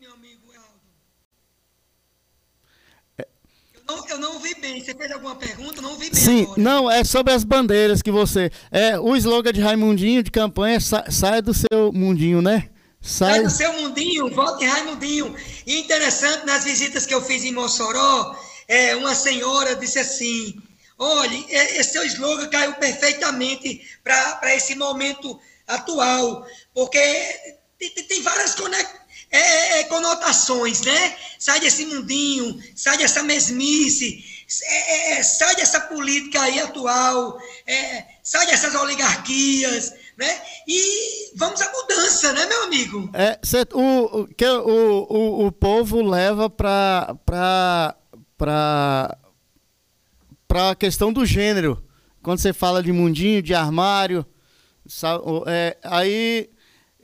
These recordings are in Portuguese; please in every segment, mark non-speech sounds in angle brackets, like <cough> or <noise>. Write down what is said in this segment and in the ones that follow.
meu amigo. Eu não, eu não ouvi bem. Você fez alguma pergunta? Não ouvi bem. Sim, agora. não, é sobre as bandeiras que você. É, o slogan de Raimundinho de campanha sa, saia do seu mundinho, né? Sai Sai. do seu mundinho, volte em Raimundinho. E interessante, nas visitas que eu fiz em Mossoró, é, uma senhora disse assim: olha, é- esse seu slogan caiu perfeitamente para esse momento atual, porque tem, tem- várias conec- é, é, conotações, né? Sai desse mundinho, sai dessa mesmice, é, é, sai dessa política aí atual, é, sai dessas oligarquias, né? E vamos à mudança, né, meu amigo? É, o, o, que o, o, o povo leva para pra, pra, pra questão do gênero. Quando você fala de mundinho, de armário, sa- o- é, aí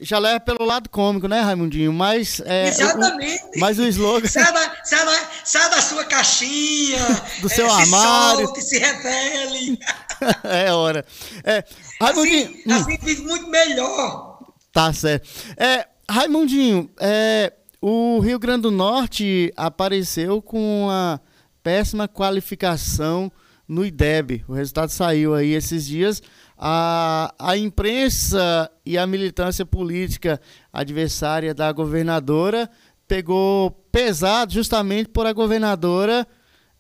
já leva pelo lado cômico, né, Raimundinho? Mas, é, Exatamente. o, mas o slogan. Sai da, sai, da, sai da sua caixinha, <laughs> Do seu se armário. solte, se revele. <laughs> é hora. É, Raimundinho. Assim, hum. assim vive muito melhor. Tá certo. É, Raimundinho, é, o Rio Grande do Norte apareceu com uma péssima qualificação no IDEB. O resultado saiu aí esses dias. A, a imprensa e a militância política adversária da governadora pegou pesado justamente por a governadora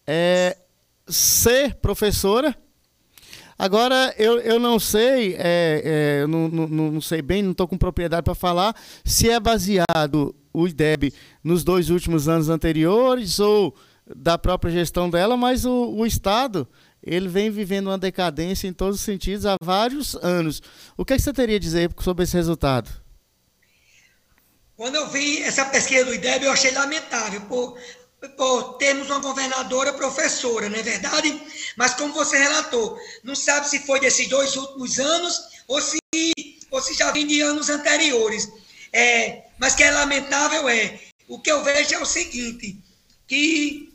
é, ser professora Agora, eu, eu não sei, é, é, eu não, não, não sei bem, não estou com propriedade para falar, se é baseado o IDEB nos dois últimos anos anteriores ou da própria gestão dela, mas o, o Estado ele vem vivendo uma decadência em todos os sentidos há vários anos. O que, é que você teria a dizer sobre esse resultado? Quando eu vi essa pesquisa do IDEB, eu achei lamentável, por, por termos uma governadora professora, não é verdade? Mas como você relatou, não sabe se foi desses dois últimos anos ou se, ou se já vem de anos anteriores. É, mas que é lamentável é, o que eu vejo é o seguinte, que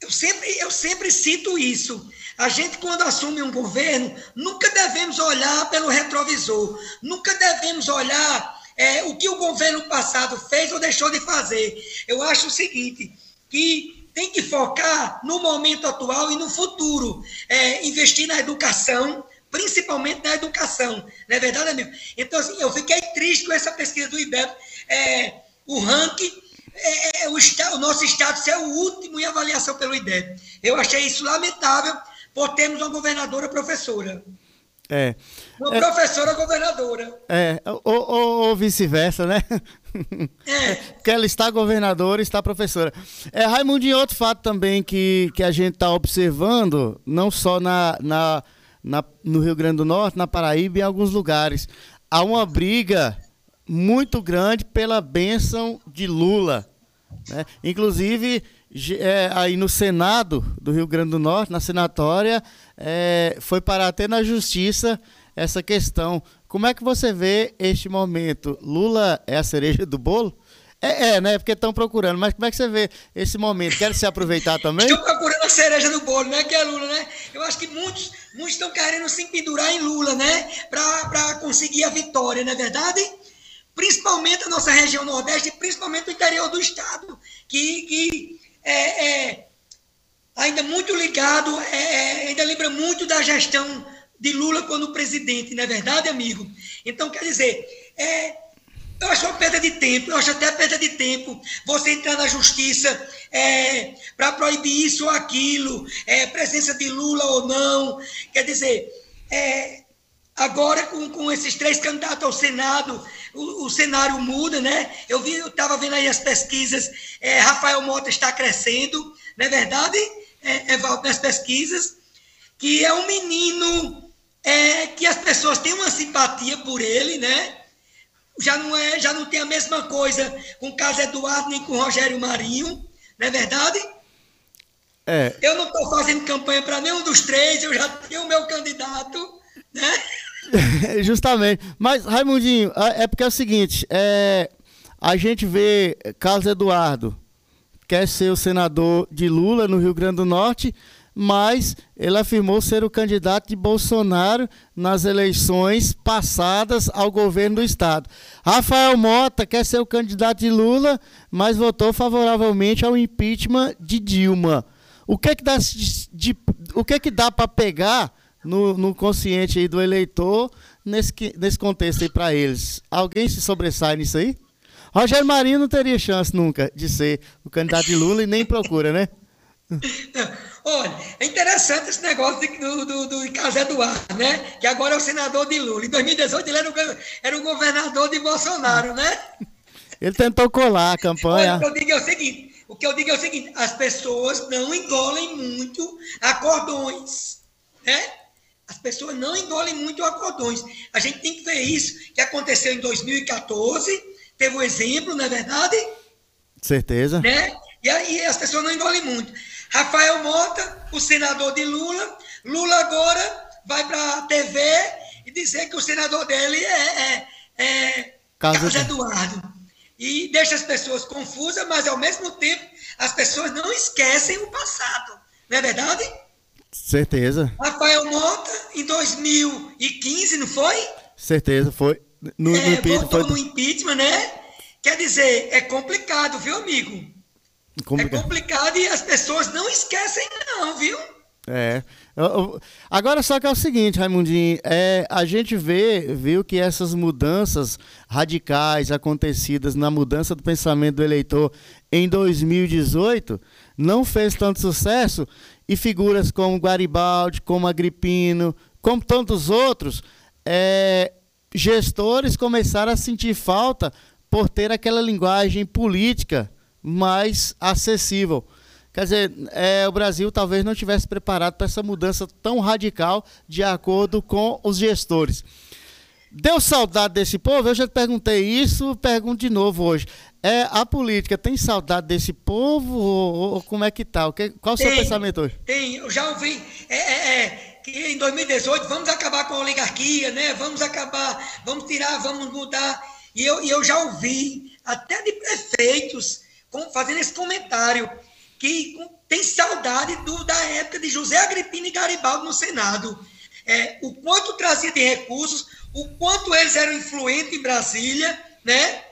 eu sempre, eu sempre cito isso. A gente, quando assume um governo, nunca devemos olhar pelo retrovisor, nunca devemos olhar é, o que o governo passado fez ou deixou de fazer. Eu acho o seguinte, que tem que focar no momento atual e no futuro, é, investir na educação, principalmente na educação, não é verdade, amigo? Então, assim, eu fiquei triste com essa pesquisa do IBEP, é, o ranking é, o, o, nosso estado ser o último em avaliação pelo IDEB. Eu achei isso lamentável por termos uma governadora professora. É. Uma é, professora governadora. É, ou, ou, ou vice-versa, né? É. <laughs> Porque ela está governadora e está professora. É, Raimundinho, outro fato também que, que a gente está observando, não só na, na, na, no Rio Grande do Norte, na Paraíba e em alguns lugares, há uma briga muito grande pela bênção de Lula. Né? Inclusive, é, aí no Senado do Rio Grande do Norte, na senatória, é, foi parar até na justiça essa questão. Como é que você vê este momento? Lula é a cereja do bolo? É, é né? Porque estão procurando, mas como é que você vê esse momento? Quer se aproveitar também? Estão procurando a cereja do bolo, né? Que é Lula, né? Eu acho que muitos, muitos estão querendo se pendurar em Lula, né? Para conseguir a vitória, não é verdade? principalmente a nossa região Nordeste, principalmente o interior do Estado, que, que é, é ainda muito ligado, é, ainda lembra muito da gestão de Lula quando presidente, não é verdade, amigo? Então, quer dizer, é, eu acho uma perda de tempo, eu acho até perda de tempo você entrar na justiça é, para proibir isso ou aquilo, é, presença de Lula ou não. Quer dizer, é, agora com, com esses três candidatos ao Senado, o, o cenário muda, né? Eu vi, eu estava vendo aí as pesquisas, é, Rafael Mota está crescendo, não é verdade, é, Evaldo, nas pesquisas, que é um menino é, que as pessoas têm uma simpatia por ele, né? Já não, é, já não tem a mesma coisa com o Carlos Eduardo nem com o Rogério Marinho, não é verdade? É. Eu não estou fazendo campanha para nenhum dos três, eu já tenho o meu candidato, né? <laughs> Justamente. Mas, Raimundinho, é porque é o seguinte: é, a gente vê Carlos Eduardo quer ser o senador de Lula no Rio Grande do Norte, mas ele afirmou ser o candidato de Bolsonaro nas eleições passadas ao governo do estado. Rafael Mota quer ser o candidato de Lula, mas votou favoravelmente ao impeachment de Dilma. O que é que dá, de, o que é que dá para pegar no, no consciente aí do eleitor nesse, nesse contexto aí para eles? Alguém se sobressai nisso aí? Rogério Marinho não teria chance nunca de ser o candidato de Lula e nem procura, né? <laughs> Olha, é interessante esse negócio do, do, do Eduardo, né? Que agora é o senador de Lula. Em 2018 ele era o, era o governador de Bolsonaro, né? Ele tentou colar a campanha. Olha, o que eu digo é o seguinte: o que eu digo é o seguinte, as pessoas não engolem muito acordões, né? As pessoas não engolem muito acordões. A gente tem que ver isso que aconteceu em 2014, teve um exemplo, não é verdade? Certeza. Né? E aí as pessoas não engolem muito. Rafael Mota, o senador de Lula. Lula agora vai para a TV e dizer que o senador dele é, é, é Carlos Eduardo. E deixa as pessoas confusas, mas ao mesmo tempo as pessoas não esquecem o passado. Não é verdade? Certeza. Rafael Mota, em 2015, não foi? Certeza, foi. No, é, no impeachment, foi... no impeachment, né? Quer dizer, é complicado, viu, amigo? Como... É complicado e as pessoas não esquecem, não, viu? É. Agora só que é o seguinte, Raimundinho, é, a gente vê, viu que essas mudanças radicais acontecidas na mudança do pensamento do eleitor em 2018 não fez tanto sucesso e figuras como Garibaldi, como Agripino, como tantos outros, é, gestores começaram a sentir falta por ter aquela linguagem política mais acessível. Quer dizer, é, o Brasil talvez não tivesse preparado para essa mudança tão radical de acordo com os gestores. Deu saudade desse povo? Eu já te perguntei isso, pergunto de novo hoje. É, a política tem saudade desse povo ou, ou como é que está? Qual o seu pensamento hoje? Tem, eu já ouvi é, é, é, que em 2018 vamos acabar com a oligarquia, né? Vamos acabar, vamos tirar, vamos mudar. E eu, e eu já ouvi até de prefeitos fazendo esse comentário, que tem saudade do, da época de José Agripino e Garibaldi no Senado. É, o quanto trazia de recursos, o quanto eles eram influentes em Brasília, né?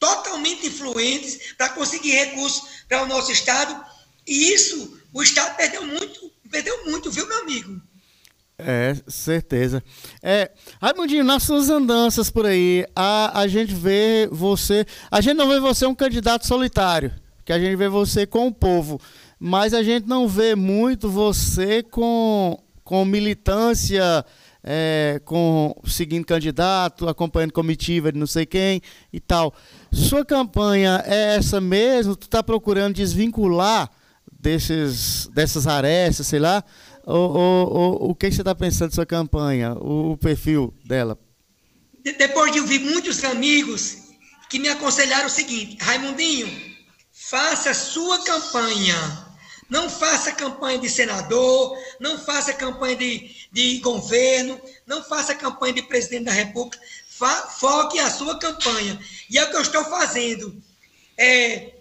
totalmente influentes para conseguir recursos para o nosso Estado. E isso, o Estado perdeu muito, perdeu muito, viu, meu amigo? É, certeza. É, Raimundinho, nas suas andanças por aí, a, a gente vê você. A gente não vê você um candidato solitário, que a gente vê você com o povo. Mas a gente não vê muito você com, com militância, é, com seguindo candidato, acompanhando comitiva de não sei quem e tal. Sua campanha é essa mesmo? Tu está procurando desvincular desses, dessas arestas, sei lá? o, o, o que você está pensando sua campanha, o, o perfil dela? Depois de ouvir muitos amigos que me aconselharam o seguinte, Raimundinho, faça sua campanha. Não faça campanha de senador, não faça campanha de, de governo, não faça campanha de presidente da República. foque a sua campanha. E é o que eu estou fazendo. É,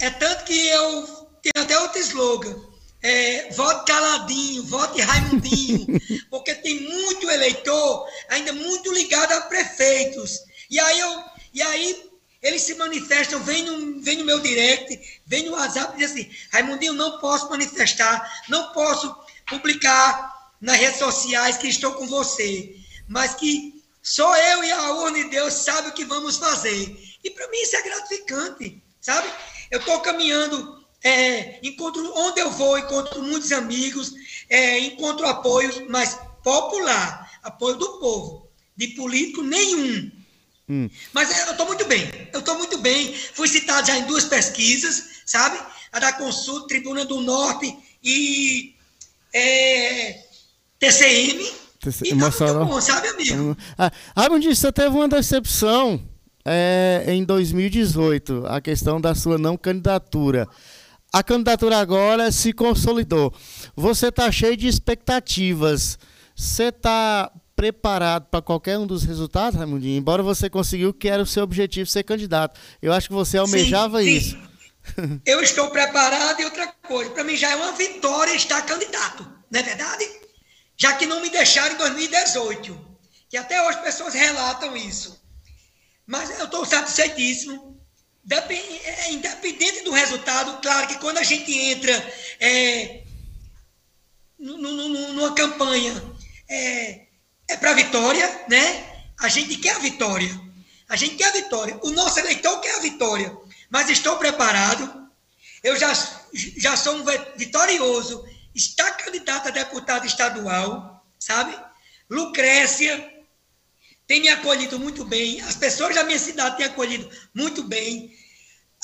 é tanto que eu tenho até outro slogan é, vote caladinho, vote Raimundinho, <laughs> porque tem muito eleitor ainda muito ligado a prefeitos. E aí, eu, e aí eles se manifestam, vem no, vem no meu direct, vem no WhatsApp e diz assim, Raimundinho, não posso manifestar, não posso publicar nas redes sociais que estou com você, mas que só eu e a urna de Deus sabe o que vamos fazer. E para mim isso é gratificante, sabe? Eu estou caminhando é, encontro onde eu vou, encontro muitos amigos, é, encontro apoio, mas popular, apoio do povo, de político nenhum. Hum. Mas eu estou muito bem, eu estou muito bem. Fui citado já em duas pesquisas, sabe? A da Consulta, Tribuna do Norte e é, TCM. TC... E tá bom, sabe, amigo? Ah, Armandinho, você teve uma decepção é, em 2018, a questão da sua não candidatura a candidatura agora se consolidou. Você está cheio de expectativas. Você está preparado para qualquer um dos resultados, Raimundinho? Embora você conseguiu que era o seu objetivo ser candidato. Eu acho que você almejava sim, sim. isso. <laughs> eu estou preparado e outra coisa, para mim já é uma vitória estar candidato, não é verdade? Já que não me deixaram em 2018, que até hoje pessoas relatam isso. Mas eu estou satisfeitíssimo. É, independente do resultado, claro que quando a gente entra é, numa campanha é, é para vitória, né? A gente quer a vitória. A gente quer a vitória. O nosso eleitor quer a vitória. Mas estou preparado. Eu já, já sou um vitorioso. Está candidato a deputado estadual, sabe? Lucrécia tem me acolhido muito bem. As pessoas da minha cidade têm acolhido muito bem.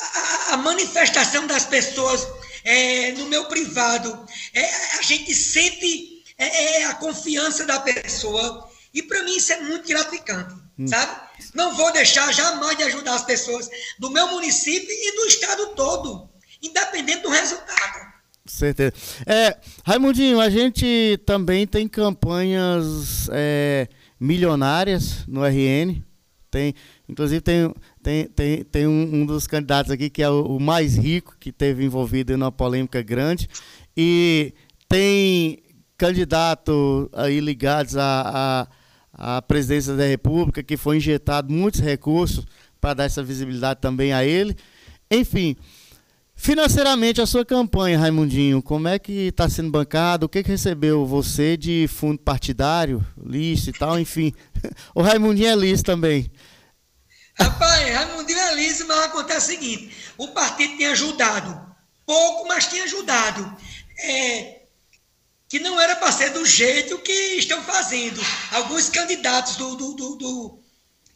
A, a manifestação das pessoas é, no meu privado, é, a gente sente é, é a confiança da pessoa. E para mim isso é muito gratificante, hum. sabe? Não vou deixar jamais de ajudar as pessoas do meu município e do estado todo, independente do resultado. Certeza. É, Raimundinho, a gente também tem campanhas é, milionárias no RN. Tem, inclusive tem, tem, tem, tem um, um dos candidatos aqui que é o, o mais rico, que teve envolvido em uma polêmica grande. E tem candidatos aí ligados a, a a presidência da República, que foi injetado muitos recursos para dar essa visibilidade também a ele. Enfim, financeiramente a sua campanha, Raimundinho, como é que está sendo bancado? O que, que recebeu você de fundo partidário, lixo e tal, enfim. <laughs> O Raimundinho é liso também. Rapaz, Raimundinho é liso, mas acontece o seguinte: o partido tem ajudado, pouco, mas tem ajudado. É, que não era para ser do jeito que estão fazendo. Alguns candidatos do, do, do, do,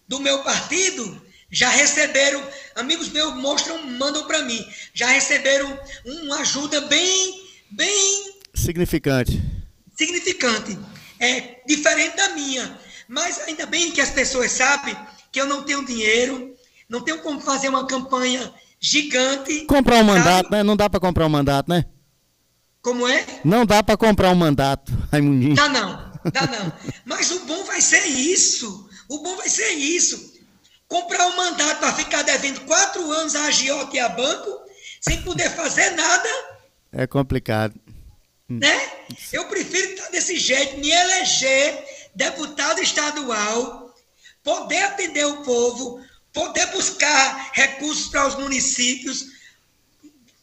do meu partido já receberam, amigos meus mostram, mandam para mim, já receberam uma ajuda bem, bem significante. Significante. É diferente da minha. Mas ainda bem que as pessoas sabem que eu não tenho dinheiro, não tenho como fazer uma campanha gigante. Comprar um mandato, sabe? né? Não dá para comprar um mandato, né? Como é? Não dá para comprar um mandato, Raimundinho. Dá não, dá não. Mas o bom vai ser isso. O bom vai ser isso. Comprar um mandato para ficar devendo quatro anos a agiota e a banco, sem poder fazer nada. É complicado. Hum. Né? Eu prefiro estar desse jeito, me eleger deputado estadual, poder atender o povo, poder buscar recursos para os municípios,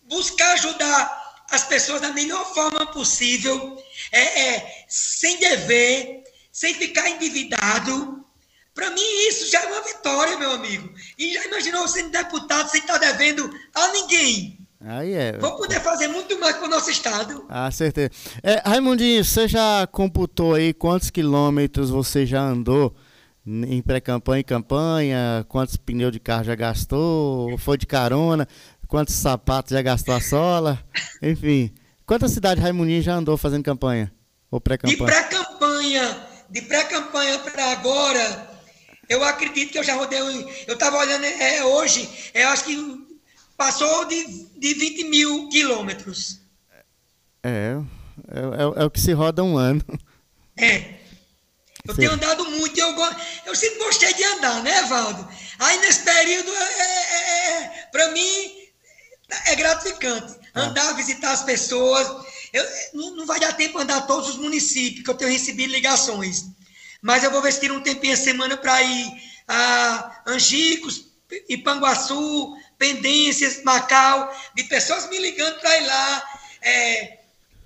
buscar ajudar as pessoas da melhor forma possível, é, é sem dever, sem ficar endividado. Para mim, isso já é uma vitória, meu amigo. E já imaginou sendo deputado sem estar tá devendo a ninguém? Aí é. Vou poder fazer muito mais para o nosso estado. Ah, certeza. É, Raimundinho, você já computou aí quantos quilômetros você já andou em pré-campanha e campanha? Quantos pneus de carro já gastou? Foi de carona? Quantos sapatos já gastou a sola, enfim. Quantas cidades Raimundinho já andou fazendo campanha? Ou pré-campanha? De pré-campanha, de pré-campanha para agora, eu acredito que eu já rodei. Eu estava olhando é, hoje, eu acho que passou de, de 20 mil quilômetros. É, é, é, é, o que se roda um ano. É. Eu Sim. tenho andado muito eu, eu sempre gostei de andar, né, Valdo? Aí nesse período, é, é, é para mim, é gratificante. Ah. Andar, visitar as pessoas. Eu, não, não vai dar tempo andar todos os municípios, que eu tenho recebido ligações. Mas eu vou ver se um tempinho a semana para ir a Angicos, Ipanguaçu, Pendências, Macau, de pessoas me ligando para ir lá, é,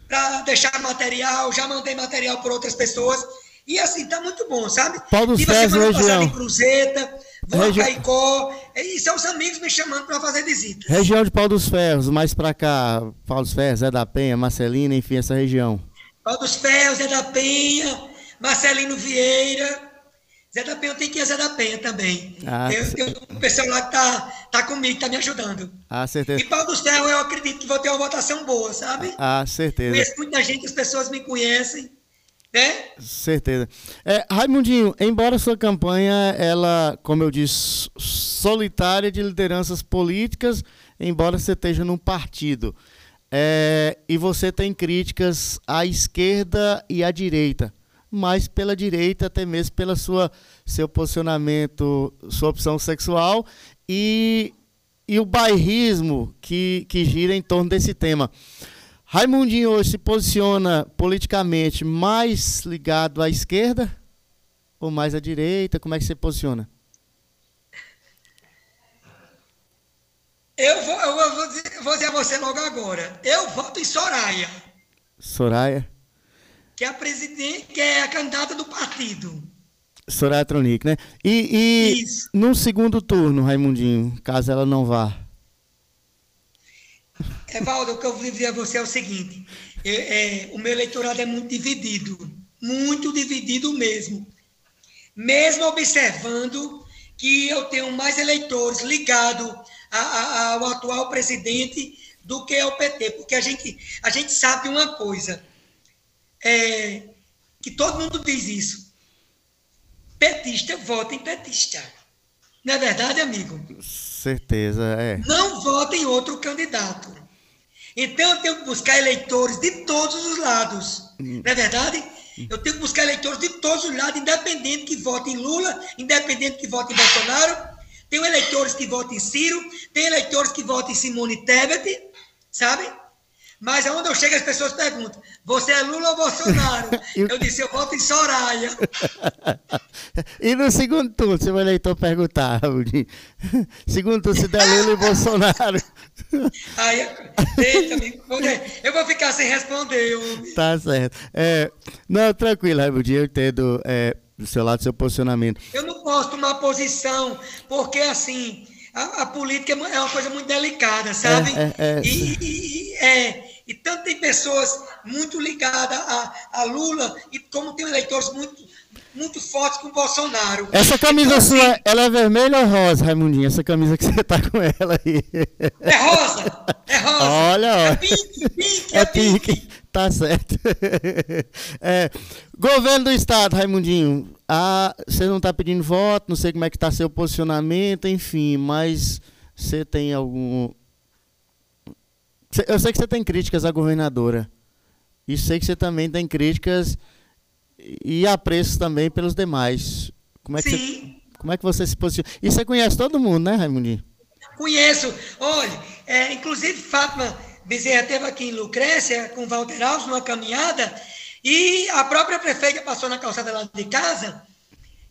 para deixar material. Já mandei material por outras pessoas. E assim, tá muito bom, sabe? Paulo dos Ferros, região. em Cruzeta, vou Regi... a Caicó, e são os amigos me chamando para fazer visitas. Região de Paulo dos Ferros, mais para cá, Paulo dos Ferros, Zé da Penha, Marcelina, enfim, essa região. Paulo dos Ferros, Zé da Penha, Marcelino Vieira, Zé da Penha, eu tenho que ir Zé da Penha também. Ah, eu, eu, o pessoal lá tá, tá comigo, tá me ajudando. Ah, certeza. E Paulo dos Ferros, eu acredito que vou ter uma votação boa, sabe? Ah, certeza. Conheço muita gente, as pessoas me conhecem né? Certeza. É, Raimundinho, embora sua campanha, ela, como eu disse, solitária de lideranças políticas, embora você esteja num partido, é, e você tem críticas à esquerda e à direita, mas pela direita, até mesmo pela sua seu posicionamento, sua opção sexual e e o bairrismo que, que gira em torno desse tema. Raimundinho hoje se posiciona politicamente mais ligado à esquerda ou mais à direita? Como é que você posiciona? Eu vou, eu vou, dizer, vou dizer a você logo agora. Eu voto em Soraya. Soraya? Que é a presidente, que é a candidata do partido. Soraya Tronic, né? E, e no segundo turno, Raimundinho, caso ela não vá. Evaldo, o que eu vou dizer a você é o seguinte: é, o meu eleitorado é muito dividido, muito dividido mesmo. Mesmo observando que eu tenho mais eleitores ligados ao atual presidente do que ao PT, porque a gente, a gente sabe uma coisa, é, que todo mundo diz isso. Petista vota em petista. Não é verdade, amigo? Certeza, é. Não vota em outro candidato. Então eu tenho que buscar eleitores de todos os lados. Hum. Não é verdade? Eu tenho que buscar eleitores de todos os lados, independente que votem em Lula, independente que votem em Bolsonaro. Tem eleitores que votam em Ciro, tem eleitores que votam em Simone Tebet, sabe? Mas aonde eu chego, as pessoas perguntam: você é Lula ou Bolsonaro? <laughs> eu disse: eu voto em Soraya. <laughs> e no segundo turno, se o eleitor perguntar, <laughs> segundo turno, se der Lula e Bolsonaro. Aí, eita, eu vou ficar sem responder. Homem. Tá certo. É, não, tranquilo, Raimundinho, eu entendo é, do seu lado, do seu posicionamento. Eu não posso tomar posição, porque assim a, a, política é, é uma coisa muito delicada, sabe? É, é, é. E, e, é, e tanto tem pessoas muito ligadas a, a Lula, e como tem eleitores muito, muito fortes com o Bolsonaro. Essa camisa então, sua, assim, ela é vermelha ou rosa, Raimundinho? Essa camisa que você tá com ela aí. É rosa! É rosa! Olha, olha. É pink, pink, é, é pink. pink. Tá certo. <laughs> É, governo do Estado, Raimundinho. Ah, você não está pedindo voto, não sei como é que está seu posicionamento, enfim, mas você tem algum. Eu sei que você tem críticas à governadora. E sei que você também tem críticas e apreço também pelos demais. Como é que, Sim. Você, como é que você se posiciona? E você conhece todo mundo, né, Raimundinho? Conheço. Olha, é, inclusive Fátima Bezerra esteve aqui em Lucrécia com Walter Alves numa caminhada e a própria prefeita passou na calçada lá de casa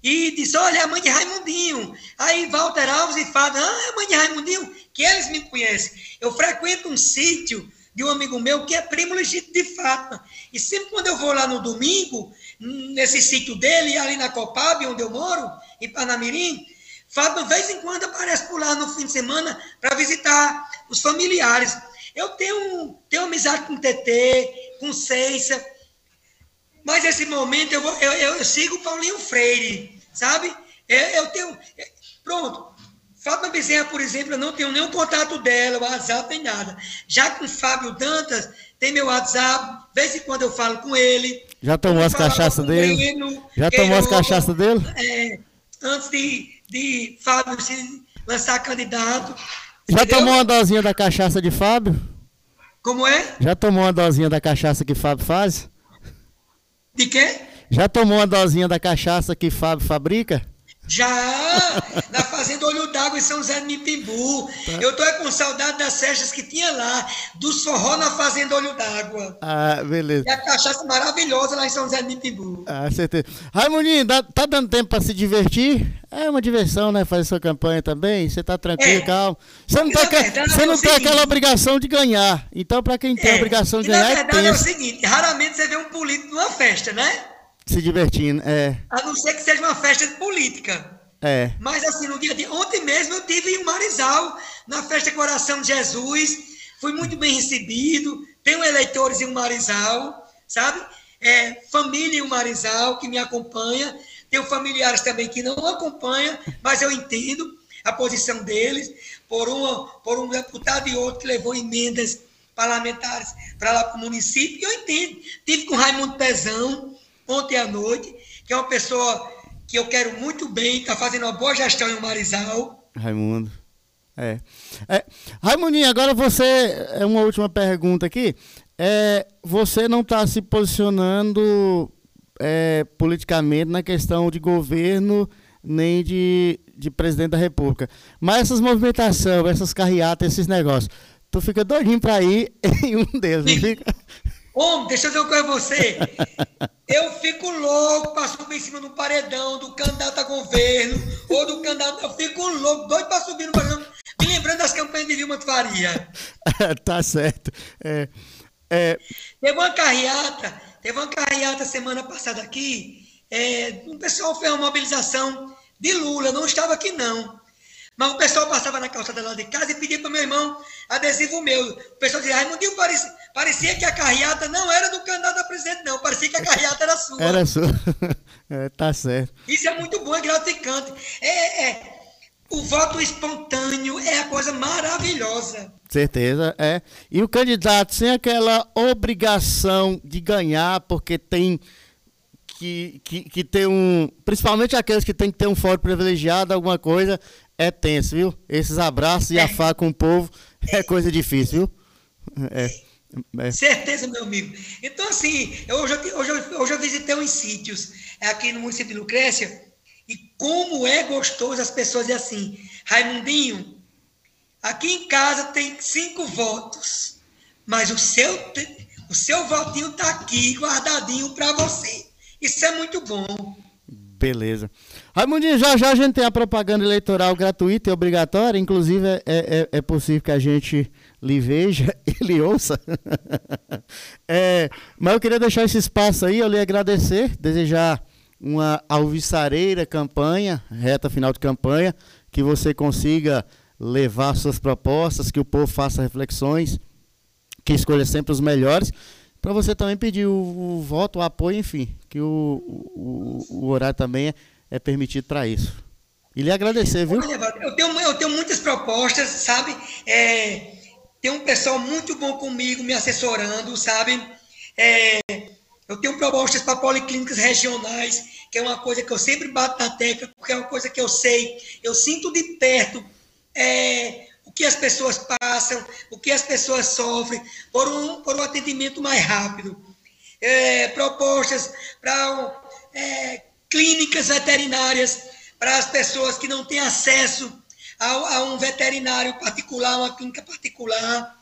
e disse: Olha, é a mãe de Raimundinho. Aí Walter Alves e fala: Ah, é a mãe de Raimundinho, que eles me conhecem. Eu frequento um sítio de um amigo meu que é primo legítimo de Fátima. E sempre quando eu vou lá no domingo, nesse sítio dele, ali na Copab, onde eu moro, em Panamirim, Fátima, de vez em quando, aparece por lá no fim de semana para visitar os familiares. Eu tenho, tenho amizade com o TT, com Ceissa, mas esse momento eu, vou, eu, eu, sigo Paulinho Freire, sabe? Eu, eu tenho. Pronto. Fátima Bezerra, por exemplo, eu não tenho nenhum contato dela, WhatsApp, nem nada. Já com Fábio Dantas, tem meu WhatsApp, de vez em quando eu falo com ele. Já tomou as cachaças dele? Já tomou as cachaças dele? É, antes de, de Fábio se lançar candidato. Já entendeu? tomou uma dosinha da cachaça de Fábio? Como é? Já tomou uma dosinha da cachaça que Fábio faz? De quê? Já tomou uma dosinha da cachaça que Fábio fabrica? Já! Na Fazenda Olho d'Água em São José Mipimbu. Tá. Eu tô com saudade das festas que tinha lá, dos forró na Fazenda Olho d'Água. Ah, beleza. E a cachaça maravilhosa lá em São José Mipimbu. Ah, certeza. Raimundinho, tá dando tempo para se divertir? É uma diversão, né? Fazer sua campanha também. Você tá tranquilo, é. calmo. Você não, tá, verdade, você não é tem seguinte, aquela obrigação de ganhar. Então, para quem tem é. a obrigação de e ganhar. Na é verdade, é, é o seguinte: raramente você vê um político numa festa, né? Se divertindo, é. A não ser que seja uma festa de política. É. Mas assim, no dia de ontem mesmo eu tive em Marizal, na festa Coração de Jesus. Fui muito bem recebido. Tenho eleitores em Marizal, sabe? É, família em Marizal que me acompanha. Tenho familiares também que não acompanham, mas eu entendo a posição deles. Por, uma, por um deputado e outro que levou emendas parlamentares para lá para o município, e eu entendo. Tive com Raimundo Pezão, ontem à noite, que é uma pessoa que eu quero muito bem, está fazendo uma boa gestão em Marizal. Raimundo. É. é. Raimundinho, agora você. É uma última pergunta aqui. É, você não está se posicionando é, politicamente na questão de governo nem de, de presidente da República. Mas essas movimentações, essas carreatas, esses negócios, tu fica doidinho para ir <laughs> em um deles, não <laughs> fica? Homem, deixa eu dizer uma coisa a você. Eu fico louco para subir em cima do paredão do candidato a governo ou do candidato. Eu fico louco, doido para subir no paredão. Me lembrando das campanhas de Vilma Faria. <laughs> tá certo. É, é... Teve uma carreata, teve uma carreata semana passada aqui. É, um pessoal fez uma mobilização de Lula, não estava aqui não. Mas o pessoal passava na calçada lá de casa e pedia para meu irmão adesivo meu. O pessoal dizia, Raimundinho, parecia, parecia que a carreata não era do candidato a presidente, não. Parecia que a carreata era sua. Era sua. <laughs> é, tá certo. Isso é muito bom, é gratificante. É, é, o voto espontâneo é a coisa maravilhosa. Certeza, é. E o candidato sem aquela obrigação de ganhar, porque tem que, que, que ter um. Principalmente aqueles que tem que ter um fórum privilegiado, alguma coisa, é tenso, viu? Esses abraços e a faca com o povo é coisa difícil, viu? É, é. Certeza, meu amigo. Então, assim, eu já, eu, já, eu já visitei uns sítios aqui no município de Lucrécia e como é gostoso as pessoas dizer assim, Raimundinho, aqui em casa tem cinco votos, mas o seu, o seu votinho está aqui guardadinho para você. Isso é muito bom. Beleza. Raimundinho, já já a gente tem a propaganda eleitoral gratuita e obrigatória, inclusive é, é, é possível que a gente lhe veja <laughs> e lhe ouça. <laughs> é, mas eu queria deixar esse espaço aí, eu lhe agradecer, desejar uma alvissareira campanha, reta final de campanha, que você consiga levar suas propostas, que o povo faça reflexões, que escolha sempre os melhores para você também pedir o, o, voto, o apoio, enfim, que o, o, o horário também é, é permitido para isso. E lhe agradecer, viu? Eu tenho, eu tenho muitas propostas, sabe? É, tem um pessoal muito bom comigo, me assessorando, sabe? É, eu tenho propostas para policlínicas regionais, que é uma coisa que eu sempre bato na tecla, porque é uma coisa que eu sei, eu sinto de perto é, que as pessoas passam, o que as pessoas sofrem, por um, por um atendimento mais rápido. É, propostas para é, clínicas veterinárias para as pessoas que não têm acesso a, a um veterinário particular, uma clínica particular.